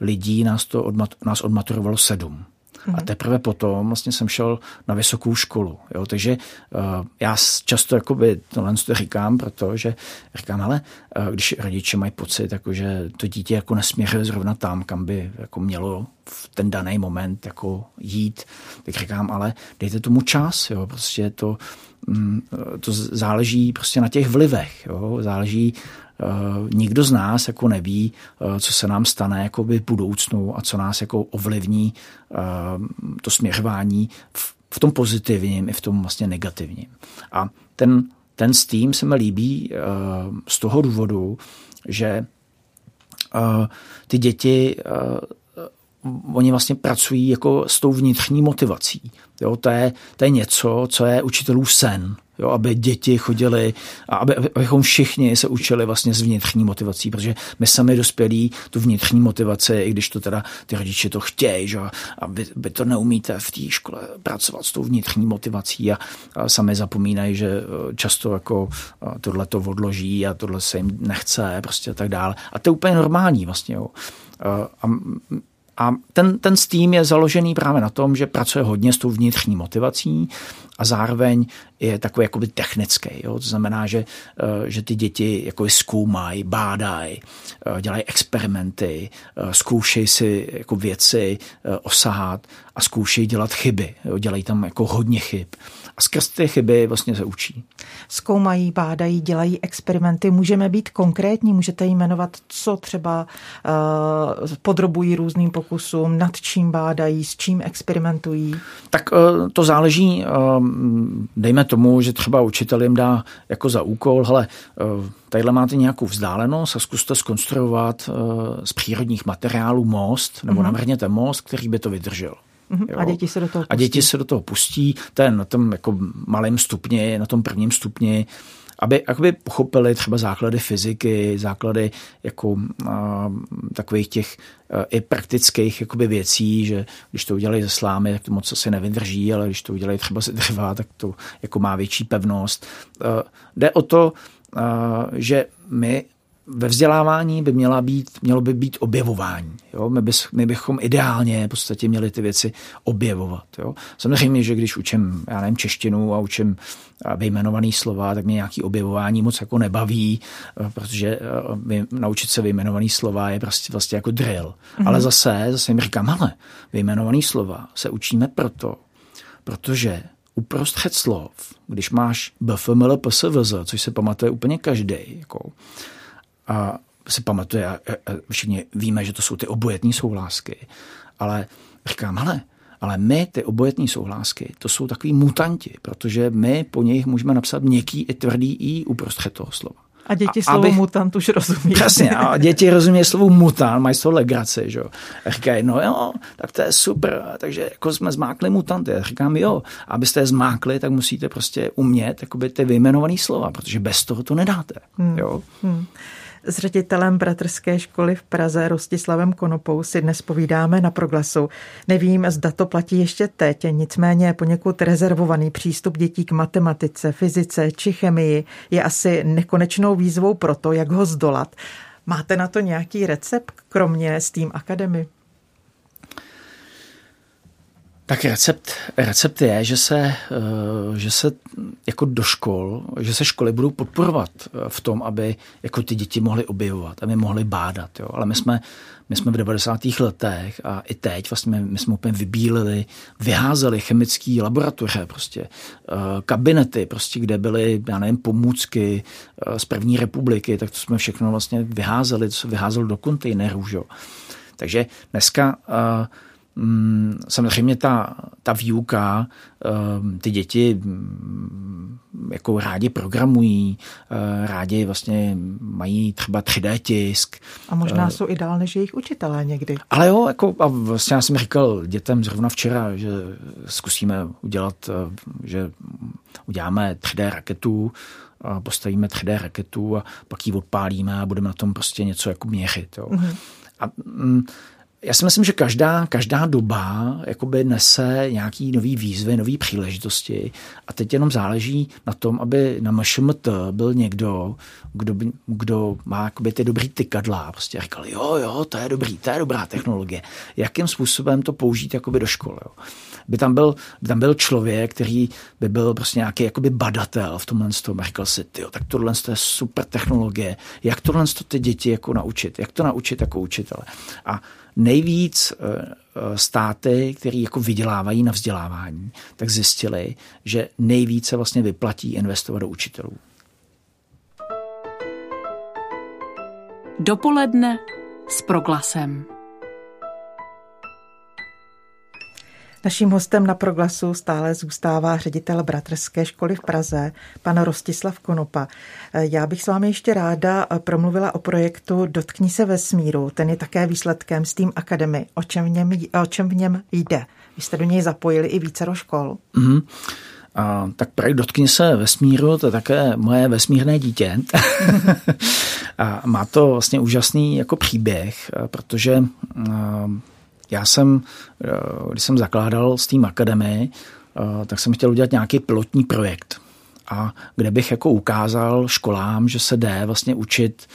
lidí nás, to odmat, nás odmaturovalo sedm. A teprve potom vlastně jsem šel na vysokou školu. Jo? Takže uh, já často jakoby tohle to říkám, protože říkám, ale uh, když rodiče mají pocit, jako, že to dítě jako nesměřuje zrovna tam, kam by jako mělo v ten daný moment jako jít, tak říkám, ale dejte tomu čas, jo? prostě to, to záleží prostě na těch vlivech, jo? záleží Eh, nikdo z nás jako neví, eh, co se nám stane jako v budoucnu a co nás jako ovlivní eh, to směřování v tom pozitivním i v tom vlastně negativním. A ten, ten Steam se mi líbí z toho důvodu, že ty děti oni vlastně pracují jako s tou vnitřní motivací. Jo, to, je, to je něco, co je učitelů sen. Jo, aby děti chodili a aby, abychom všichni se učili vlastně s vnitřní motivací, protože my sami dospělí tu vnitřní motivaci, i když to teda ty rodiče to chtějí, že, a vy, vy to neumíte v té škole pracovat s tou vnitřní motivací a, a sami zapomínají, že e, často jako tohle to odloží a tohle se jim nechce prostě a tak dále. A to je úplně normální vlastně. Jo. A a ten, ten Steam je založený právě na tom, že pracuje hodně s tou vnitřní motivací a zároveň je takový jakoby technický. Jo? To znamená, že, eh, že ty děti jako zkoumají, bádají, eh, dělají experimenty, eh, zkoušejí si jako věci osahat a zkoušejí dělat chyby. Jo? Dělají tam jako hodně chyb. A skrz ty chyby vlastně se učí. Zkoumají, bádají, dělají experimenty. Můžeme být konkrétní, můžete jmenovat, co třeba uh, podrobují různým pokusům, nad čím bádají, s čím experimentují? Tak uh, to záleží, uh, dejme tomu, že třeba učitel jim dá jako za úkol, hele, uh, tadyhle máte nějakou vzdálenost a zkuste skonstruovat uh, z přírodních materiálů most, nebo mm-hmm. navrhněte most, který by to vydržel. Mm-hmm. A děti se do toho pustí. A děti se do toho pustí, ten na tom jako malém stupni, na tom prvním stupni, aby, aby pochopili třeba základy fyziky, základy jako a, takových těch a, i praktických jakoby věcí, že když to udělají ze slámy, tak to moc asi nevydrží, ale když to udělají třeba ze dřeva, tak to jako má větší pevnost. A, jde o to, že my ve vzdělávání by měla být, mělo by být objevování. Jo? My, bys, my bychom ideálně v podstatě měli ty věci objevovat. Jo? Samozřejmě, že když učím, já nevím, češtinu a učím vyjmenovaný slova, tak mě nějaký objevování moc jako nebaví, eh, protože eh, naučit se vyjmenovaný slova je prostě vlastně jako drill. Mm-hmm. Ale zase, zase jim říkám, ale vyjmenovaný slova se učíme proto, protože uprostřed slov, když máš BFML, PSVZ, což se pamatuje úplně každý, jako, a si pamatuje, a, všichni víme, že to jsou ty obojetní souhlásky, ale říkám, ale, ale my, ty obojetní souhlásky, to jsou takový mutanti, protože my po nich můžeme napsat měkký i tvrdý i uprostřed toho slova. A děti a, slovo abych, mutant už rozumí. Přesně, a děti rozumí slovo mutant, mají slovo legraci, že jo. A říkají, no jo, tak to je super, takže jako jsme zmákli mutanty. Já říkám, jo, abyste je zmákli, tak musíte prostě umět jakoby ty vyjmenované slova, protože bez toho to nedáte, hmm. jo. Hmm. S ředitelem Bratrské školy v Praze Rostislavem Konopou si dnes povídáme na proglasu. Nevím, zda to platí ještě teď, nicméně poněkud rezervovaný přístup dětí k matematice, fyzice či chemii je asi nekonečnou výzvou pro to, jak ho zdolat. Máte na to nějaký recept, kromě Steam Academy? Tak recept, recept je, že se, eh, že se jako do škol, že se školy budou podporovat eh, v tom, aby jako ty děti mohly objevovat, aby mohly bádat. Jo. Ale my jsme, my jsme v 90. letech a i teď vlastně my jsme úplně vybílili, vyházeli chemické laboratoře, prostě eh, kabinety, prostě, kde byly, já nevím, pomůcky z první republiky, tak to jsme všechno vlastně vyházeli, to se vyházelo do kontejnerů. Jo. Takže dneska uh, samozřejmě ta, ta výuka, ehm, ty děti mm, jako rádi programují, rádi vlastně mají třeba 3D tisk. A možná jsou i dál než jejich učitelé někdy. Ale jo, jako, a vlastně já jsem říkal dětem zrovna včera, že zkusíme udělat, že uděláme 3D raketu, postavíme 3D raketu a pak ji odpálíme a budeme na tom prostě něco jako měřit. Jo. Mm-hmm. A mm, já si myslím, že každá, každá doba jakoby nese nějaký nový výzvy, nový příležitosti a teď jenom záleží na tom, aby na MŠMT byl někdo, kdo, kdo má jakoby ty dobrý tykadla. Prostě říkal, jo, jo, to je dobrý, to je dobrá technologie. Jakým způsobem to použít jakoby do školy. Jo by tam byl, by tam byl člověk, který by byl prostě nějaký jakoby badatel v tomhle tom a říkal si, tyjo, tak tohle je super technologie, jak tohle ty děti jako naučit, jak to naučit jako učitele. A nejvíc eh, eh, státy, které jako vydělávají na vzdělávání, tak zjistili, že nejvíce vlastně vyplatí investovat do učitelů. Dopoledne s proglasem. Naším hostem na proglasu stále zůstává ředitel Bratrské školy v Praze, pan Rostislav Konopa. Já bych s vámi ještě ráda promluvila o projektu Dotkni se vesmíru. Ten je také výsledkem Steam Academy. O čem v něm, o čem v něm jde? Vy jste do něj zapojili i vícero škol. Mm-hmm. A, tak projekt Dotkni se vesmíru, to je také moje vesmírné dítě. a má to vlastně úžasný jako příběh, protože já jsem, eh, když jsem zakládal s tým akademii, eh, tak jsem chtěl udělat nějaký pilotní projekt, a kde bych jako ukázal školám, že se jde vlastně učit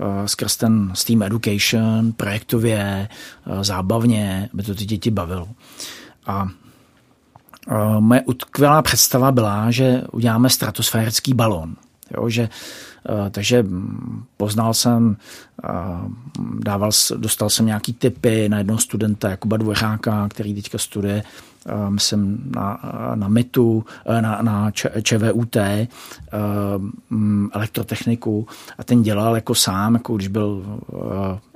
eh, skrz ten Steam Education, projektově, zábavně, aby to ty děti bavilo. A moje utkvělá představa byla, že uděláme stratosférický balon. Jo, že Eh, takže poznal jsem, eh, dával, dostal jsem nějaký tipy na jednoho studenta, Jakuba Dvořáka, který teďka studuje eh, myslím na, na MITu, na, na ČVUT, elektrotechniku. A ten dělal jako sám, jako když byl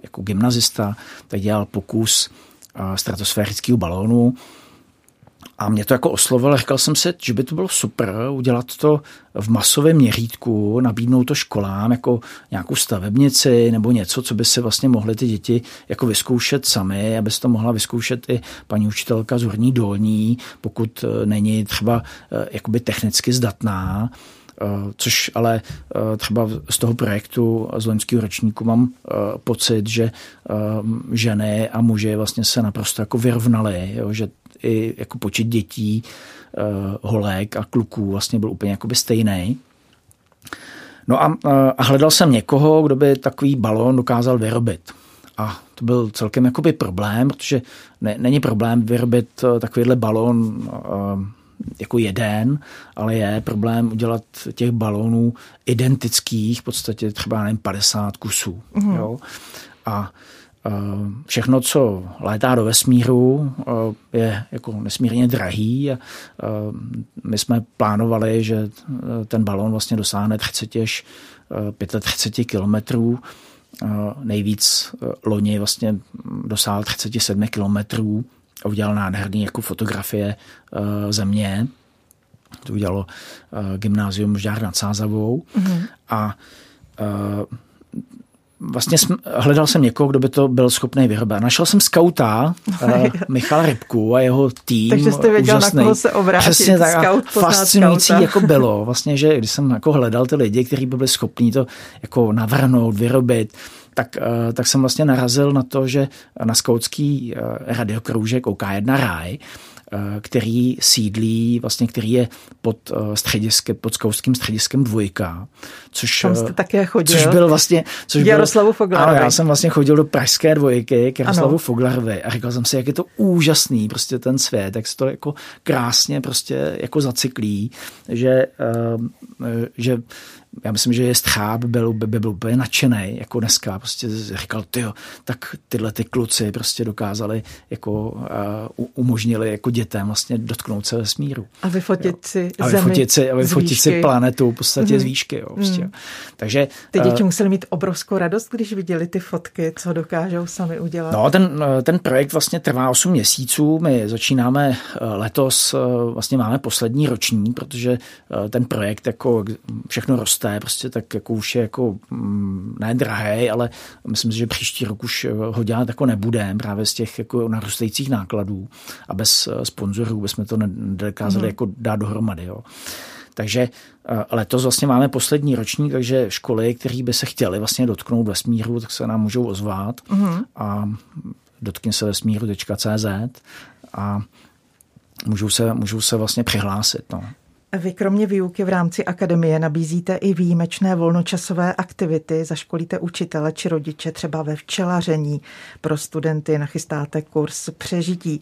jako gymnazista, tak dělal pokus stratosférického balónu a mě to jako oslovilo, říkal jsem si, že by to bylo super udělat to v masovém měřítku, nabídnout to školám jako nějakou stavebnici nebo něco, co by si vlastně mohly ty děti jako vyzkoušet sami, aby se to mohla vyzkoušet i paní učitelka z Horní dolní, pokud eh, není třeba eh, jakoby technicky zdatná eh, což ale třeba z toho projektu z loňského ročníku mám pocit, že ženy a muži vlastně se naprosto jako vyrovnali, jo, že i jako počet dětí, uh, holek a kluků vlastně byl úplně jakoby stejný. No a, a hledal jsem někoho, kdo by takový balón dokázal vyrobit. A to byl celkem jakoby problém, protože ne, není problém vyrobit eh, takovýhle balón jako jeden, ale je problém udělat těch balónů identických, v podstatě třeba nevím, 50 kusů. Mm. Jo? A Eh, všechno, co létá do vesmíru, eh, je jako nesmírně drahý. Eh, my jsme plánovali, že ten balon vlastně dosáhne 30 až 35 kilometrů. Nejvíc loni vlastně dosáhl 37 kilometrů a udělal nádherný jako fotografie země. To udělalo gymnázium Žďár nad Sázavou. Mm-hmm. A vlastně jsem, hledal jsem někoho, kdo by to byl schopný vyrobit. Našel jsem skauta, uh, Michal Rybku a jeho tým. Takže jste věděl, úžasný. na koho se obrátit. Přesně tak. Scout fascinující skauta. jako bylo. Vlastně, že když jsem jako hledal ty lidi, kteří by byli schopní to jako navrhnout, vyrobit, tak, uh, tak jsem vlastně narazil na to, že na skautský uh, radiokroužek OK1 Ráj který sídlí, vlastně který je pod eh, střediskem, pod skouským střediskem dvojka. Což, Tam jste také chodil. Což byl vlastně... Což Jaroslavu Foglarovi. Ano, já jsem vlastně chodil do pražské dvojky k Jaroslavu Foglarovi a říkal jsem si, jak je to úžasný, prostě ten svět, jak se to jako krásně prostě jako zacyklí, že, eh, že já myslím, že je střáb byl, by, by byl úplně nadšený, jako dneska, prostě říkal, ty tak tyhle ty kluci prostě dokázali, jako uh, umožnili jako dětem vlastně dotknout se vesmíru. A vyfotit si a vyfotit si, a vyfotit si planetu v podstatě mm. z výšky, jo, prostě. Mm. Takže... Ty děti uh, museli mít obrovskou radost, když viděli ty fotky, co dokážou sami udělat. No, ten, ten projekt vlastně trvá 8 měsíců, my začínáme letos, vlastně máme poslední roční, protože ten projekt jako všechno roste, prostě tak jako už je jako mm, ne drahý, ale myslím si, že příští rok už ho dělat jako nebude právě z těch jako narůstajících nákladů a bez sponzorů bychom to nedokázali mm. jako dát dohromady. Jo. Takže letos vlastně máme poslední ročník, takže školy, které by se chtěly vlastně dotknout vesmíru, tak se nám můžou ozvat mm. a dotkně se vesmíru.cz a můžou se, můžou se vlastně přihlásit. No. Vy kromě výuky v rámci akademie nabízíte i výjimečné volnočasové aktivity, zaškolíte učitele či rodiče třeba ve včelaření. Pro studenty nachystáte kurz přežití.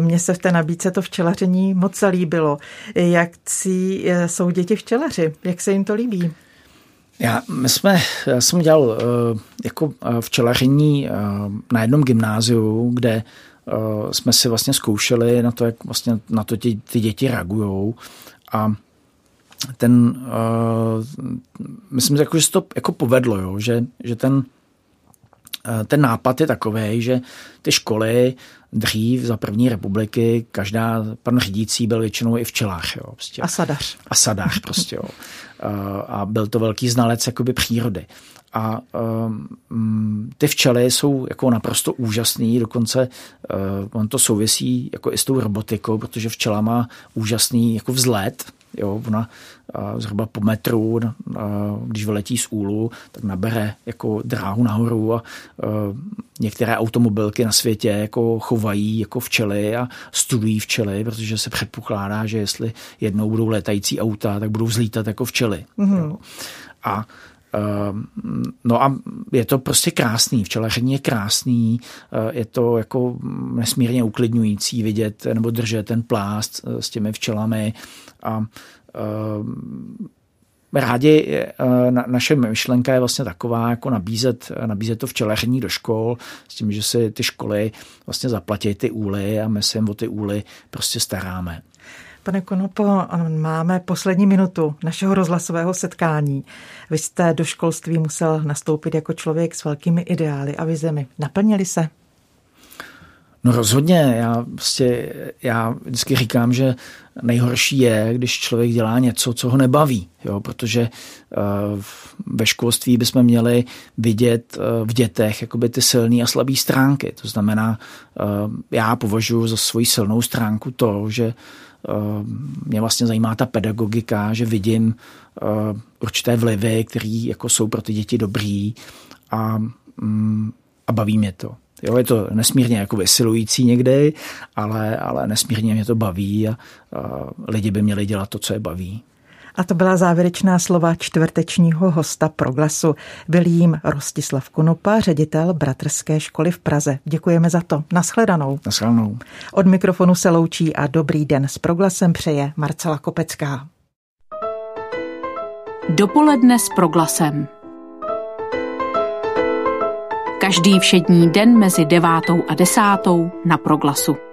Mně se v té nabídce to včelaření moc zalíbilo. Jak si eh, jsou děti včelaři? Jak se jim to líbí? Já, my jsme, já jsem dělal uh, jako eh, včelaření na jednom gymnáziu, kde jsme si vlastně zkoušeli na to, jak vlastně na to ty, ty děti reagují. A ten, uh, myslím, že se to jako povedlo, jo, že, že ten, ten nápad je takový, že ty školy dřív za první republiky, každá, pan řídící byl většinou i včelář. Jo, prostě. A sadař. A sadař prostě, jo. Uh, a byl to velký znalec jakoby přírody. A um, ty včely jsou jako naprosto úžasný, dokonce uh, on to souvisí jako i s tou robotikou, protože včela má úžasný jako vzlet, Jo, ona uh, zhruba po metru, uh, když vyletí z úlu, tak nabere jako dráhu nahoru a uh, některé automobilky na světě jako chovají jako včely a studují včely, protože se předpokládá, že jestli jednou budou letající auta, tak budou vzlítat jako včely. Mm-hmm. A No a je to prostě krásný, včelaření je krásný, je to jako nesmírně uklidňující vidět nebo držet ten plást s těmi včelami a rádi, na, naše myšlenka je vlastně taková, jako nabízet, nabízet to včelaření do škol, s tím, že si ty školy vlastně zaplatí ty úly a my se jim o ty úly prostě staráme. Pane Konopo, máme poslední minutu našeho rozhlasového setkání. Vy jste do školství musel nastoupit jako člověk s velkými ideály a vizemi. Naplnili se? No rozhodně, já, prostě, já vždycky říkám, že nejhorší je, když člověk dělá něco, co ho nebaví, jo, protože uh, ve školství bychom měli vidět uh, v dětech jakoby ty silné a slabé stránky. To znamená, uh, já považuji za svoji silnou stránku to, že mě vlastně zajímá ta pedagogika, že vidím určité vlivy, které jako jsou pro ty děti dobrý a, mm, a baví mě to. Jo, je to nesmírně jako vysilující někdy, ale, ale nesmírně mě to baví a, a lidi by měli dělat to, co je baví. A to byla závěrečná slova čtvrtečního hosta Proglasu. Byl jím Rostislav Kunopa, ředitel Bratrské školy v Praze. Děkujeme za to. Naschledanou. Naschledanou. Od mikrofonu se loučí a dobrý den s Proglasem přeje Marcela Kopecká. Dopoledne s Proglasem. Každý všední den mezi devátou a desátou na Proglasu.